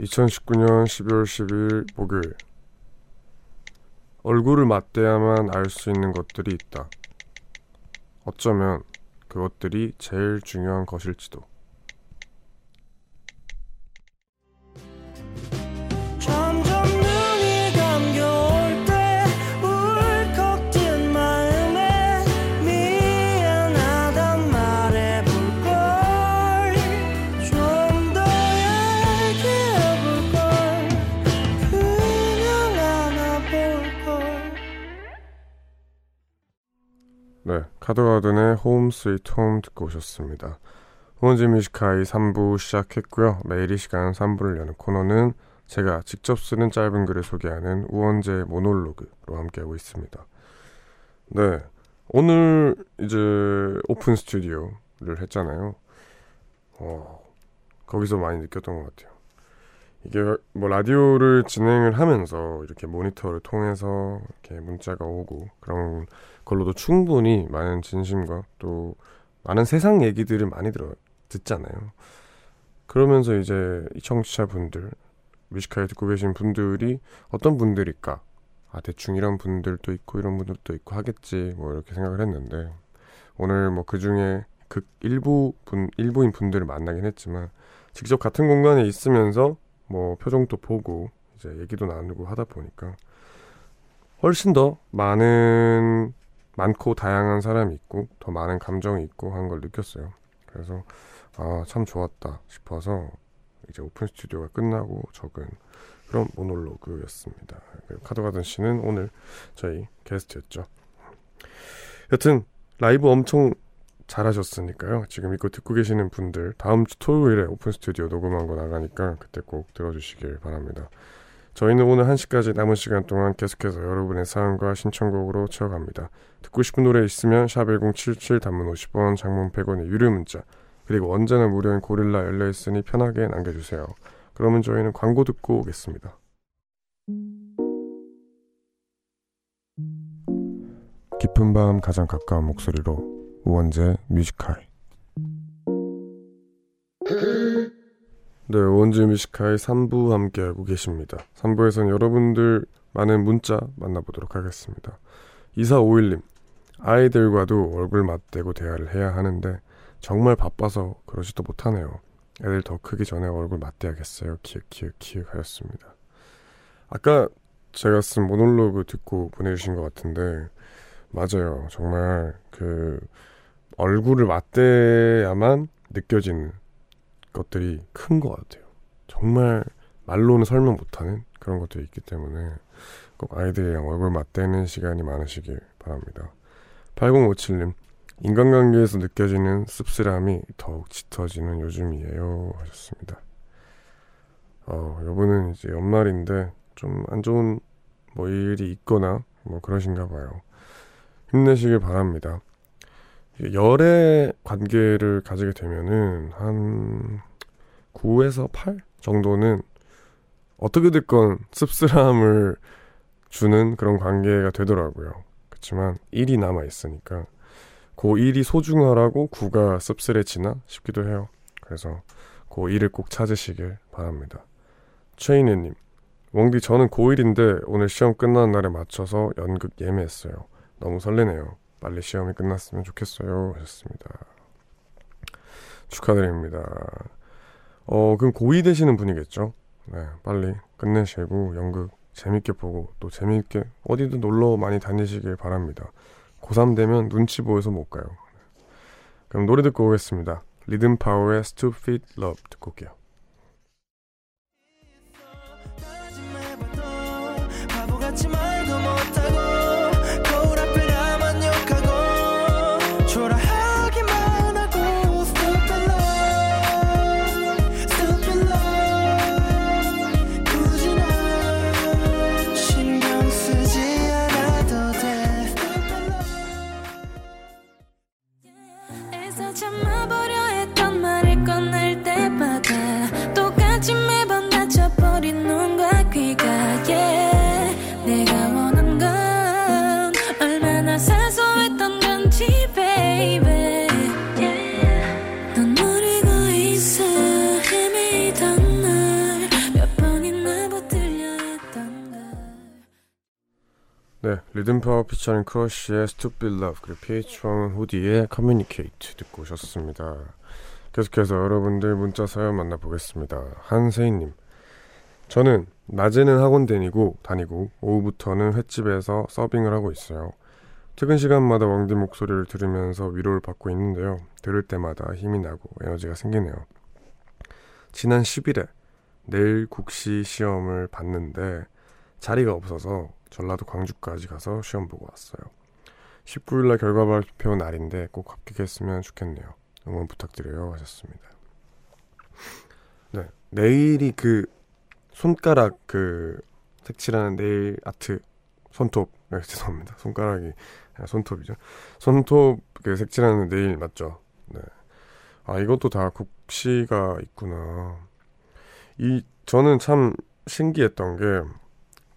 2019년 12월 10일 목요일 얼굴을 맞대야만 알 수 있는 것들이 있다. 어쩌면 그것들이 제일 중요한 것일지도. 가든의 Home Sweet Home 듣고 오셨습니다. 우원재 Music High 3부 시작했고요. 매일 이 시간 3부를 여는 코너는 제가 직접 쓰는 짧은 글을 소개하는 우원재 모놀로그로 함께하고 있습니다. 네, 오늘 이제 오픈 스튜디오를 했잖아요. 어, 거기서 많이 느꼈던 것 같아요. 이게 뭐 라디오를 진행을 하면서 이렇게 모니터를 통해서 이렇게 문자가 오고 그런 걸로도 충분히 많은 진심과 또 많은 세상 얘기들을 많이 들어 듣잖아요. 그러면서 이제 이 청취자분들 뮤지컬 듣고 계신 분들이 어떤 분들일까? 아 대충 이런 분들도 있고 이런 분들도 있고 하겠지 뭐 이렇게 생각을 했는데 오늘 뭐 그 중에 극 일부 분 일부인 분들을 만나긴 했지만 직접 같은 공간에 있으면서 뭐 표정도 보고 이제 얘기도 나누고 하다 보니까 훨씬 더 많은 많고 다양한 사람이 있고 더 많은 감정이 있고 하는 걸 느꼈어요. 그래서 아 참 좋았다 싶어서 이제 오픈 스튜디오가 끝나고 적은 그런 모놀로그였습니다. 카더가든 씨는 오늘 저희 게스트였죠. 여튼 라이브 엄청 잘하셨으니까요. 지금 이거 듣고 계시는 분들 다음 주 토요일에 오픈 스튜디오 녹음한 거 나가니까 그때 꼭 들어주시길 바랍니다. 저희는 오늘 1시까지 남은 시간 동안 계속해서 여러분의 사연과 신청곡으로 채워갑니다. 듣고 싶은 노래 있으면 샵1077 단문 50원 장문 100원의 유료 문자 그리고 언제나 무료인 고릴라 열려있으니 편하게 남겨주세요. 그러면 저희는 광고 듣고 오겠습니다. 깊은 밤 가장 가까운 목소리로 우원재 뮤지컬 네, 우원재의 Music High 3부 함께하고 계십니다. 3부에서는 여러분들 많은 문자 만나보도록 하겠습니다. 2451님, 아이들과도 얼굴 맞대고 대화를 해야 하는데 정말 바빠서 그러지도 못하네요. 애들 더 크기 전에 얼굴 맞대야겠어요. 키읔 키읔 키읔 하였습니다. 아까 제가 쓴 모놀로그 듣고 보내주신 것 같은데 맞아요. 정말 그 얼굴을 맞대야만 느껴지는 것들이 큰 것 같아요. 정말 말로는 설명 못하는 그런 것들이 있기 때문에 꼭 아이들이랑 얼굴 맞대는 시간이 많으시길 바랍니다. 8057님, 인간관계에서 느껴지는 씁쓸함이 더욱 짙어지는 요즘이에요. 하셨습니다. 어, 여분은 이제 연말인데 좀 안 좋은 뭐 일이 있거나 뭐 그러신가 봐요. 힘내시길 바랍니다. 열의 관계를 가지게 되면은 한 9에서 8 정도는 어떻게 됐건 씁쓸함을 주는 그런 관계가 되더라고요. 그렇지만 1이 남아 있으니까 그 1이 소중하라고 9가 씁쓸해지나 싶기도 해요. 그래서 그 1을 꼭 찾으시길 바랍니다. 최인혜님, 웡디 저는 고1인데 오늘 시험 끝나는 날에 맞춰서 연극 예매했어요. 너무 설레네요. 빨리 시험이 끝났으면 좋겠어요. 하셨습니다. 축하드립니다. 어, 그럼 고2 되시는 분이겠죠? 네, 빨리 끝내시고 연극 재밌게 보고 또 재밌게 어디든 놀러 많이 다니시길 바랍니다. 고3 되면 눈치 보여서 못 가요. 그럼 노래 듣고 오겠습니다. 리듬 파워의 Stupid Love 듣고 올게요. 네, 리듬파워 피처링 크러쉬의 Stupid Love 그리고 pH-1 후디의 Communicate 듣고 오셨습니다. 계속해서 여러분들 문자 사연 만나보겠습니다. 한세희님 저는 낮에는 학원 다니고 다니고 오후부터는 횟집에서 서빙을 하고 있어요. 퇴근 시간마다 웡디 목소리를 들으면서 위로를 받고 있는데요. 들을 때마다 힘이 나고 에너지가 생기네요. 지난 10일에 내일 국시 시험을 봤는데 자리가 없어서 전라도 광주까지 가서 시험 보고 왔어요. 19일날 결과 발표 날인데 꼭 합격했으면 좋겠네요. 응원 부탁드려요 하셨습니다. 네, 내일이 그 손가락 그 색칠하는 네일 아트 손톱 네, 죄송합니다. 손가락이 손톱이죠. 손톱 그 색칠하는 네일 맞죠? 네. 아 이것도 다 국시가 있구나. 이 저는 참 신기했던 게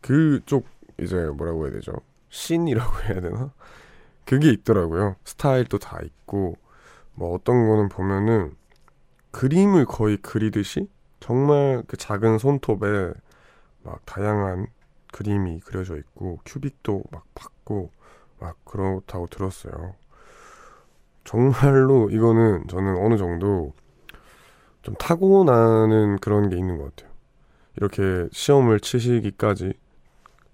그쪽 이제 뭐라고 해야 되죠? 신이라고 해야 되나? 그게 있더라고요. 스타일도 다 있고 뭐 어떤 거는 보면은 그림을 거의 그리듯이 정말 그 작은 손톱에 막 다양한 그림이 그려져 있고 큐빅도 막 받고 막 그렇다고 들었어요. 정말로 이거는 저는 어느 정도 좀 타고나는 그런 게 있는 것 같아요. 이렇게 시험을 치시기까지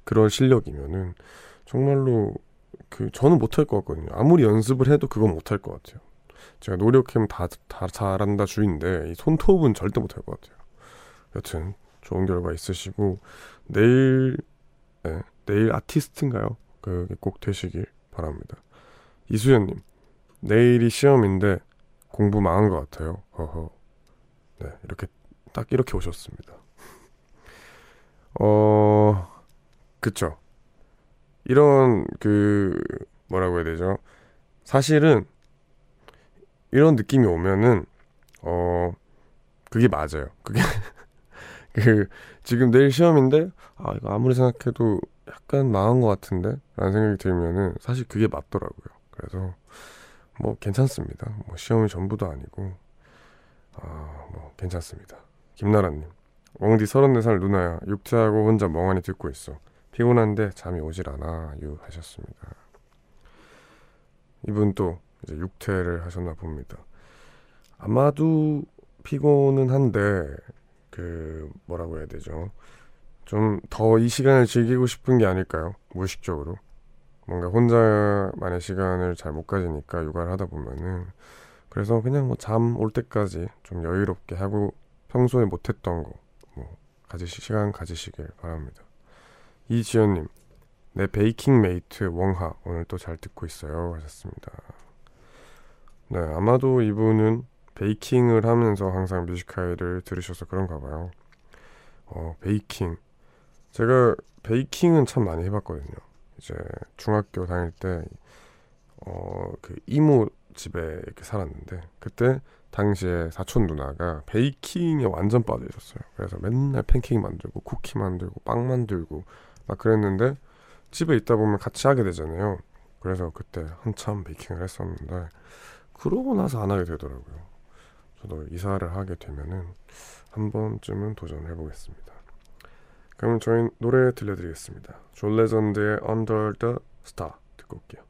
그런 실력이면은 정말로 그 저는 못할 것 같거든요. 아무리 연습을 해도 그건 못할 것 같아요. 제가 노력하면 다, 다 잘한다 주인데 이 손톱은 절대 못할 것 같아요. 여튼 좋은 결과 있으시고 내일 네, 내일 아티스트인가요? 그게 꼭 되시길 바랍니다. 이수연님 내일이 시험인데 공부 망한 것 같아요. 허허. 네 이렇게 딱 이렇게 오셨습니다. 어 그쵸. 이런 그 뭐라고 해야 되죠? 사실은 이런 느낌이 오면은 어 그게 맞아요. 그게 그 지금 내일 시험인데 아 이거 아무리 생각해도 약간 망한 것 같은데 라는 생각이 들면은 사실 그게 맞더라고요. 그래서 뭐 괜찮습니다. 뭐 시험이 전부도 아니고 아 뭐 괜찮습니다. 김나라님 웡디 34살 누나야 육퇴하고 혼자 멍하니 듣고 있어. 피곤한데 잠이 오질 않아 유 하셨습니다. 이분 또 이제 육퇴를 하셨나 봅니다. 아마도 피곤은 한데 그 뭐라고 해야 되죠? 좀 더 이 시간을 즐기고 싶은 게 아닐까요? 무의식적으로 뭔가 혼자만의 시간을 잘 못 가지니까 육아를 하다 보면은 그래서 그냥 뭐 잠 올 때까지 좀 여유롭게 하고 평소에 못했던 거 뭐 가지시 시간 가지시길 바랍니다. 이지연님, 내 baking mate 웡하 오늘 또 잘 듣고 있어요 하셨습니다. 네, 아마도 이분은 베이킹을 하면서 항상 뮤지컬을 들으셔서 그런가 봐요. 어, 베이킹. 제가 베이킹은 참 많이 해봤거든요. 이제 중학교 다닐 때, 어, 그 이모 집에 이렇게 살았는데 그때 당시에 사촌 누나가 베이킹에 완전 빠져 있었어요. 그래서 맨날 팬케이크 만들고 쿠키 만들고 빵 만들고 막 그랬는데 집에 있다 보면 같이 하게 되잖아요. 그래서 그때 한참 baking을 했었는데 그러고 나서 안 하게 되더라고요. 저도 이사를 하게 되면은 한 번쯤은 도전해 보겠습니다. 그럼 저희 노래 들려드리겠습니다. 존 레전드의 Under the Stars 듣고 올게요.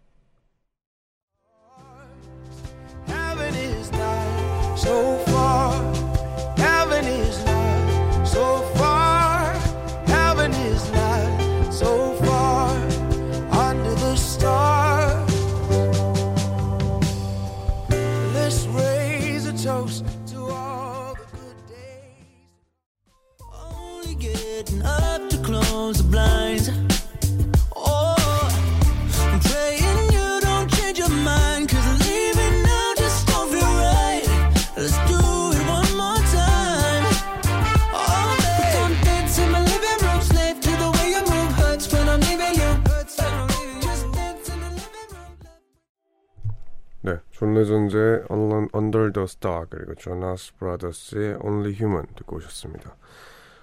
존 레전드의 Un- Under the Stars 그리고 조나스 브라더스의 Only Human 듣고 오셨습니다.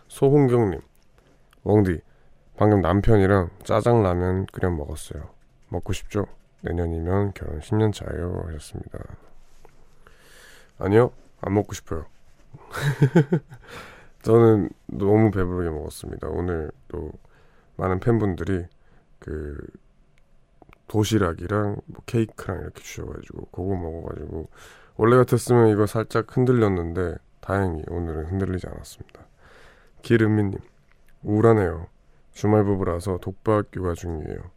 소홍경님, 웡디 방금 남편이랑 짜장라면 끓여 먹었어요. 먹고 싶죠? 내년이면 결혼 10년 차예요 하셨습니다. 아니요, 안 먹고 싶어요. 저는 너무 배부르게 먹었습니다. 오늘 또 많은 팬분들이 그 도시락이랑 뭐 케이크랑 이렇게 주셔가지고 그거 먹어가지고 원래 같았으면 이거 살짝 흔들렸는데 다행히 오늘은 흔들리지 않았습니다. 기름미님 우울하네요. 주말 부부라서 독박 육아 중이에요.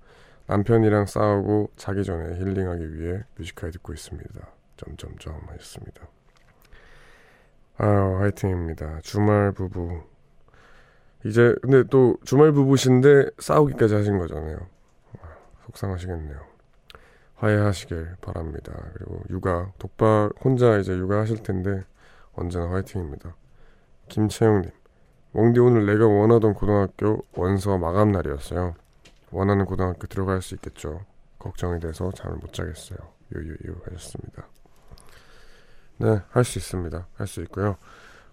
남편이랑 싸우고 자기 전에 힐링하기 위해 뮤지컬 듣고 있습니다. 점점점 하셨습니다. 아유 화이팅입니다. 주말 부부 이제 근데 또 주말 부부신데 싸우기까지 하신 거잖아요. 속상하시겠네요. 화해하시길 바랍니다. 그리고 육아, 독박 혼자 이제 육아하실 텐데 언제나 화이팅입니다. 김채영님, 웡디 오늘 내가 원하던 고등학교 원서 마감 날이었어요. 원하는 고등학교 들어갈 수 있겠죠. 걱정이 돼서 잠을 못 자겠어요. 유유유 하셨습니다. 네, 할 수 있습니다. 할 수 있고요.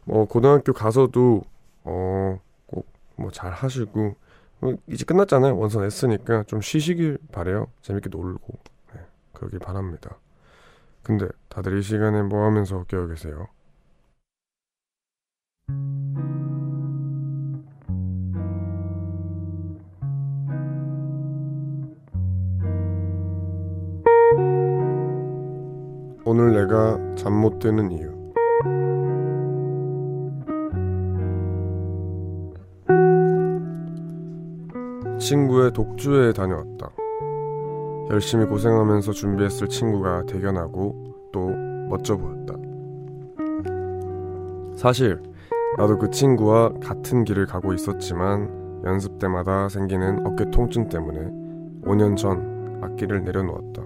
뭐 고등학교 가서도 어 꼭 뭐 잘 하시고 어, 이제 끝났잖아요. 원서 냈으니까 좀 쉬시길 바래요. 재밌게 놀고 네, 그러길 바랍니다. 근데 다들 이 시간에 뭐 하면서 깨어 계세요? 오늘 내가 잠 못 드는 이유 친구의 독주에 다녀왔다. 열심히 고생하면서 준비했을 친구가 대견하고 또 멋져 보였다. 사실 나도 그 친구와 같은 길을 가고 있었지만 연습 때마다 생기는 어깨 통증 때문에 5년 전 악기를 내려놓았다.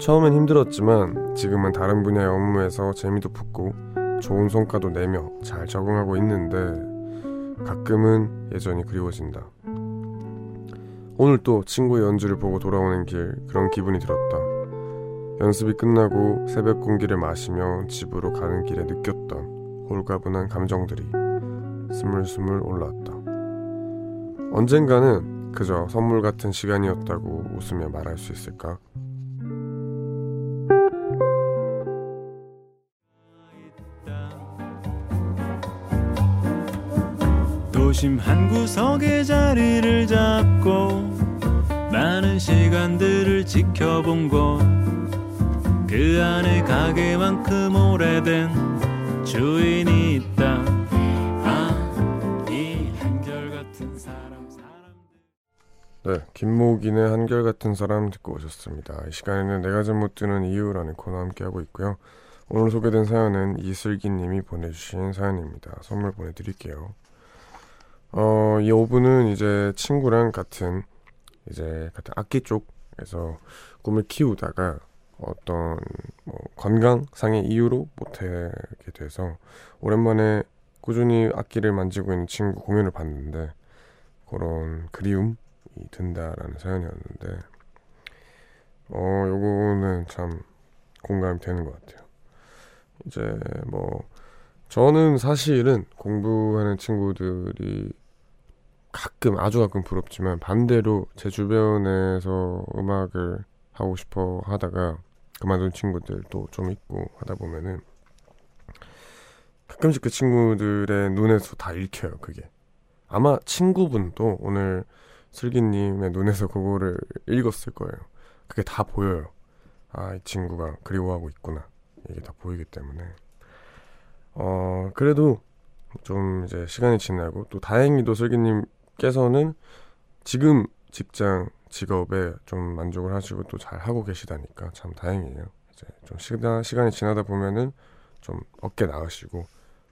처음엔 힘들었지만 지금은 다른 분야의 업무에서 재미도 붙고 좋은 성과도 내며 잘 적응하고 있는데 가끔은 예전이 그리워진다. 오늘 또 친구의 연주를 보고 돌아오는 길 그런 기분이 들었다. 연습이 끝나고 새벽 공기를 마시며 집으로 가는 길에 느꼈던 홀가분한 감정들이 스물스물 올라왔다. 언젠가는 그저 선물 같은 시간이었다고 웃으며 말할 수 있을까? 도심 한 구석에 자리를 잡고 많은 시간들을 지켜본 곳 그 안에 가게만큼 오래된 주인이 있다 아, 이 한결같은 사람 네, 김목인의 한결같은 사람 듣고 오셨습니다. 이 시간에는 내가 잠 못 드는 이유라는 코너 함께 하고 있고요. 오늘 소개된 사연은 이슬기님이 보내주신 사연입니다. 선물 보내드릴게요. 어, 이 5분은 이제 친구랑 같은 이제 같은 악기 쪽에서 꿈을 키우다가 어떤 뭐 건강상의 이유로 못하게 돼서 오랜만에 꾸준히 악기를 만지고 있는 친구 공연을 봤는데 그런 그리움이 든다라는 사연이었는데 어 요거는 참 공감이 되는 것 같아요. 이제 뭐 저는 사실은 공부하는 친구들이 가끔 아주 가끔 부럽지만 반대로 제 주변에서 음악을 하고 싶어 하다가 그만둔 친구들도 좀 있고 하다 보면은 가끔씩 그 친구들의 눈에서 다 읽혀요 그게. 아마 친구분도 오늘 슬기님의 눈에서 그거를 읽었을 거예요. 그게 다 보여요. 아 이 친구가 그리워하고 있구나. 이게 다 보이기 때문에. 어 그래도 좀 이제 시간이 지나고 또 다행히도 슬기님 께서는 지금 직장 직업에 좀 만족을 하시고 또 잘 하고 계시다니까 참 다행이에요. 이제 좀 시간 시간이 지나다 보면은 좀 어깨 나으시고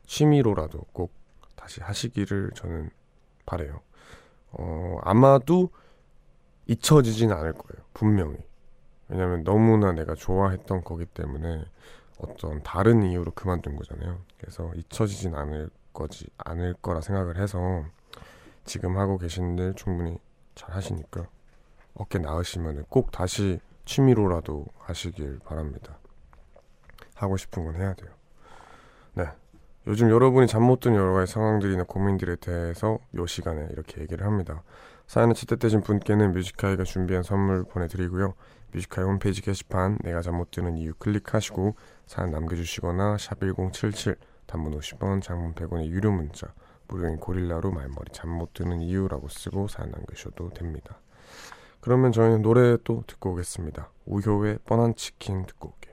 취미로라도 꼭 다시 하시기를 저는 바래요. 어 아마도 잊혀지진 않을 거예요. 분명히. 왜냐면 너무나 내가 좋아했던 거기 때문에 어떤 다른 이유로 그만둔 거잖아요. 그래서 잊혀지진 않을 거지 않을 거라 생각을 해서 지금 하고 계신 일 충분히 잘 하시니까 어깨 나으시면 꼭 다시 취미로라도 하시길 바랍니다. 하고 싶은 건 해야 돼요. 네. 요즘 여러분이 잠 못 든 여러 가지 상황들이나 고민들에 대해서 요 시간에 이렇게 얘기를 합니다. 사연을 채택되신 분께는 뮤지카이가 준비한 선물 보내드리고요. 뮤지카이 홈페이지 게시판 내가 잠 못 드는 이유 클릭하시고 사연 남겨주시거나 샵 1077 단문 50원 장문 100원의 유료 문자 무료인 고릴라로 말머리 잠 못 드는 이유라고 쓰고 사연 남겨주셔도 됩니다. 그러면 저희는 노래 또 듣고 오겠습니다. 우효의 뻔한 치킨 듣고 올게요.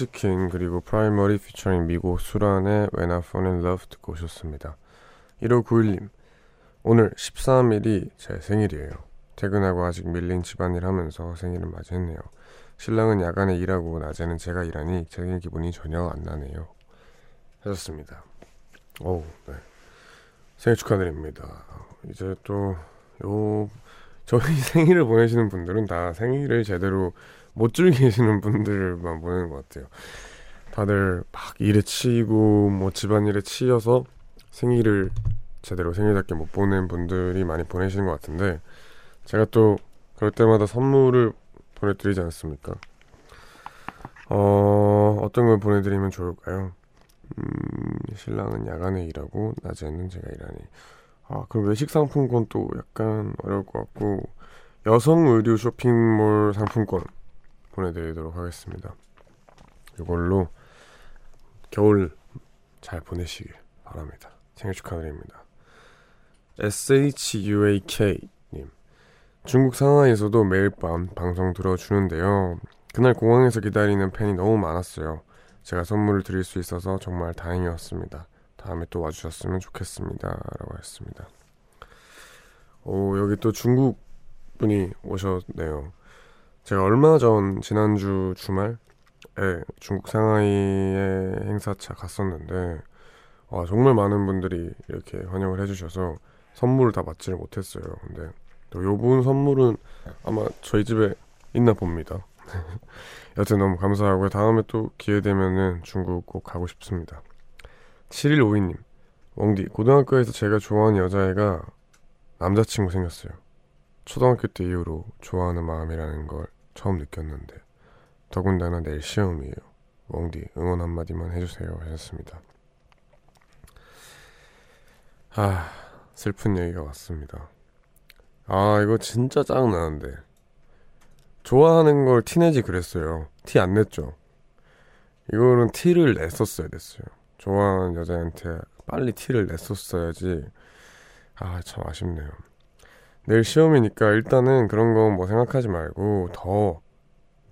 치킨 그리고 프라이머리 피처링 미고 수란의 When I Fall in Love 듣고 오셨습니다. 1591님, 오늘 13일이 제 생일이에요. 퇴근하고 아직 밀린 집안일 하면서 생일을 맞이했네요. 신랑은 야간에 일하고 낮에는 제가 일하니 생일 기분이 전혀 안 나네요. 하셨습니다. 어우, 네. 생일 축하드립니다. 이제 또, 요, 저희 생일을 보내시는 분들은 다 생일을 제대로 못 즐기시는 분들만 보내는 것 같아요. 다들 막 일에 치이고 뭐 집안일에 치여서 생일을 제대로 생일답게 못 보낸 분들이 많이 보내시는 것 같은데 제가 또 그럴 때마다 선물을 보내드리지 않습니까? 어, 어떤 걸 보내드리면 좋을까요? 음, 신랑은 야간에 일하고 낮에는 제가 일하니 아 그럼 외식 상품권 또 약간 어려울 것 같고 여성 의류 쇼핑몰 상품권 보내드리도록 하겠습니다. 이걸로 겨울 잘 보내시길 바랍니다. 생일 축하드립니다. SHUAK님 중국 상하이에서도 매일 밤 방송 들어주는데요. 그날 공항에서 기다리는 팬이 너무 많았어요. 제가 선물을 드릴 수 있어서 정말 다행이었습니다. 다음에 또 와주셨으면 좋겠습니다. 라고 했습니다. 오, 여기 또 중국 분이 오셨네요. 제가 얼마 전 지난주 주말에 중국 상하이의 행사차 갔었는데 와, 정말 많은 분들이 이렇게 환영을 해주셔서 선물을 다 받지를 못했어요. 근데 또 요분 선물은 아마 저희 집에 있나 봅니다. 여튼 너무 감사하고요. 다음에 또 기회 되면은 중국 꼭 가고 싶습니다. 7152님, 웡디, 고등학교에서 제가 좋아하는 여자애가 남자친구 생겼어요. 초등학교 때 이후로 좋아하는 마음이라는 걸 처음 느꼈는데 더군다나 내일 시험이에요. 웡디 응원 한마디만 해주세요 하셨습니다. 아 슬픈 얘기가 왔습니다. 아 이거 진짜 짜증나는데 좋아하는 걸 티내지 그랬어요. 티 안 냈죠. 이거는 티를 냈었어야 됐어요. 좋아하는 여자한테 빨리 티를 냈었어야지. 아, 참 아쉽네요. 내일 시험이니까 일단은 그런 건 뭐 생각하지 말고 더,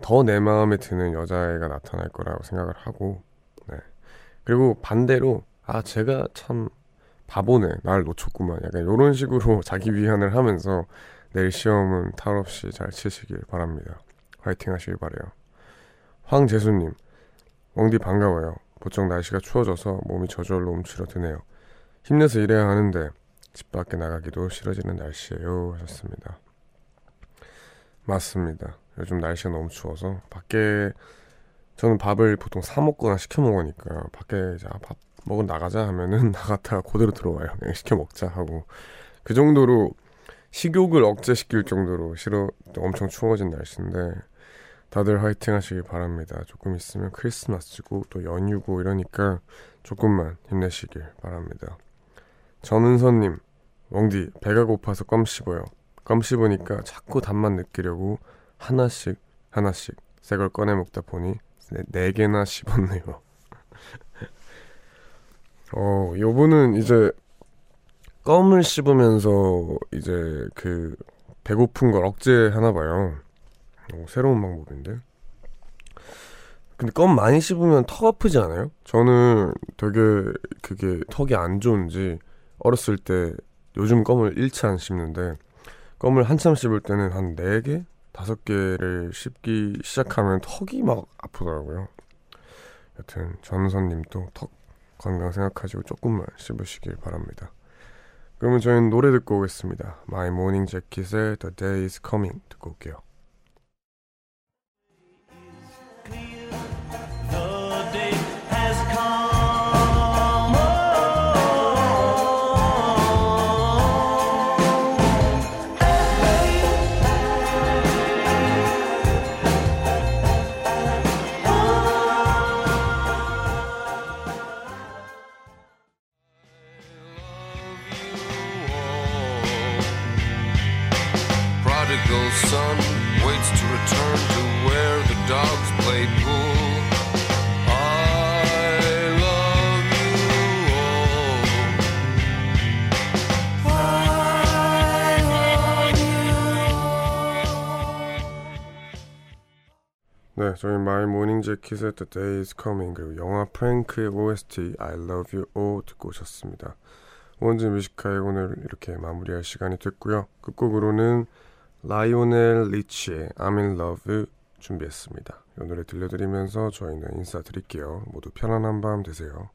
더 내 마음에 드는 여자애가 나타날 거라고 생각을 하고, 네. 그리고 반대로, 아, 제가 참 바보네. 날 놓쳤구만. 약간 이런 식으로 자기 위안을 하면서 내일 시험은 탈 없이 잘 치시길 바랍니다. 화이팅 하시길 바래요. 황재수님, 웡디 반가워요. 보통 날씨가 추워져서 몸이 저절로 움츠러드네요. 힘내서 일해야 하는데 집 밖에 나가기도 싫어지는 날씨예요 하셨습니다. 맞습니다. 요즘 날씨가 너무 추워서 밖에 저는 밥을 보통 사 먹거나 시켜 먹으니까 밖에 이제 아, 밥 먹으러 나가자 하면은 나갔다가 그대로 들어와요. 그냥 시켜 먹자 하고 그 정도로 식욕을 억제시킬 정도로 싫어 엄청 추워진 날씨인데 다들 화이팅 하시길 바랍니다. 조금 있으면 크리스마스고 또 연휴고 이러니까 조금만 힘내시길 바랍니다. 전은선님, 웡디 배가 고파서 껌 씹어요. 껌 씹으니까 자꾸 단맛 느끼려고 하나씩 하나씩 새 걸 꺼내 먹다 보니 네, 네 개나 씹었네요. 어, 요분은 이제 껌을 씹으면서 이제 그 배고픈 걸 억제하나 봐요. 오, 새로운 방법인데. 근데 껌 많이 씹으면 턱 아프지 않아요? 저는 되게 그게 턱이 안 좋은지 어렸을 때 요즘 껌을 1차 안 씹는데 껌을 한참 씹을 때는 한 4개? 5개를 씹기 시작하면 턱이 막 아프더라고요. 여튼 전선님도 턱 건강 생각하시고 조금만 씹으시길 바랍니다. 그러면 저희는 노래 듣고 오겠습니다. My Morning Jacket의 The Day Is Coming 듣고 올게요. 네, 저희 My Morning Jacket의 The Day Is Coming 그리고 영화 프랭크의 OST I Love You All 듣고 오셨습니다. 우원재의 Music High 오늘 이렇게 마무리할 시간이 됐고요. 끝곡으로는 라이오넬 리치의 I'm in Love 준비했습니다. 이 노래 들려드리면서 저희는 인사드릴게요. 모두 편안한 밤 되세요.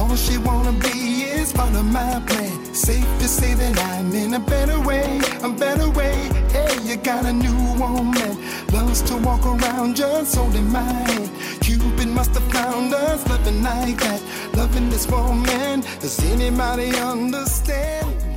All she wanna be is part of my plan. Safe to say that I'm in a better way, a better way. Hey, you got a new woman. Loves to walk around just holding my hand. Cupid must have found us loving like that. Loving this woman. Does anybody understand?